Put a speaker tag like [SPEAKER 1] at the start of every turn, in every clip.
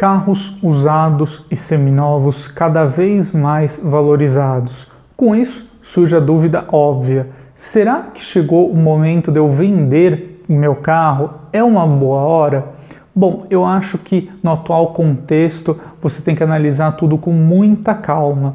[SPEAKER 1] carros usados e seminovos cada vez mais valorizados. Com isso, surge a dúvida óbvia: será que chegou o momento de eu vender o meu carro? É uma boa hora? Bom, eu acho que no atual contexto você tem que analisar tudo com muita calma.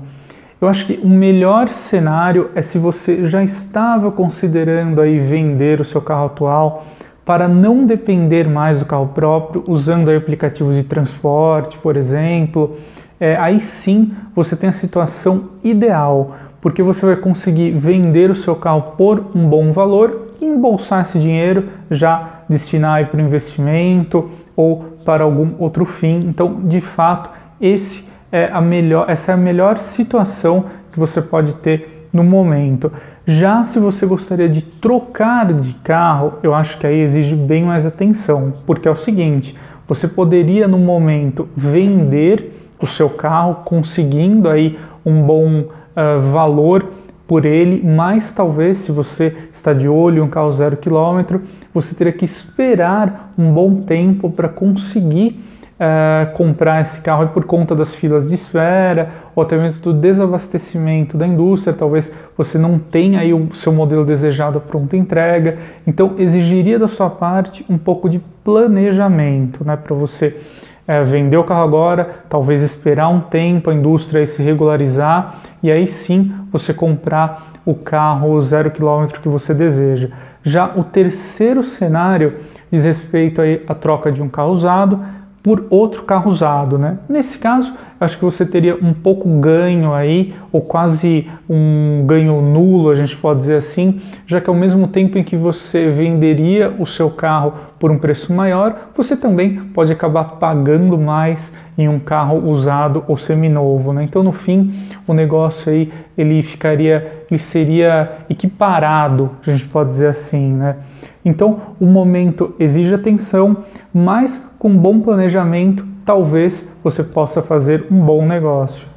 [SPEAKER 1] Eu acho que o melhor cenário é se você já estava considerando aí vender o seu carro atual para não depender mais do carro próprio, usando aplicativos de transporte, por exemplo. É, aí sim você tem a situação ideal, porque você vai conseguir vender o seu carro por um bom valor e embolsar esse dinheiro, já destinar para o investimento ou para algum outro fim. Então, de fato, esse é a melhor, essa é a melhor situação que você pode ter no momento. Já se você gostaria de trocar de carro, eu acho que aí exige bem mais atenção, porque é o seguinte: você poderia no momento vender o seu carro, conseguindo aí um bom uh, valor por ele, mas talvez se você está de olho em um carro zero quilômetro, você teria que esperar um bom tempo para conseguir uh, comprar esse carro por conta das filas de espera ou até mesmo do desabastecimento da indústria. Talvez você não tenha aí o seu modelo desejado pronta entrega. Então exigiria da sua parte um pouco de planejamento, né, para você é, vender o carro agora, talvez esperar um tempo a indústria se regularizar e aí sim você comprar o carro zero quilômetro que você deseja. Já o terceiro cenário diz respeito aí à troca de um carro usado por outro carro usado, né? Nesse caso, acho que você teria um pouco ganho aí, ou quase um ganho nulo, a gente pode dizer assim, já que ao mesmo tempo em que você venderia o seu carro por um preço maior, você também pode acabar pagando mais em um carro usado ou seminovo, né? Então, no fim, o negócio aí ele ficaria, ele seria equiparado, a gente pode dizer assim, né? Então, o momento exige atenção, mas com bom planejamento, talvez você possa fazer um bom negócio.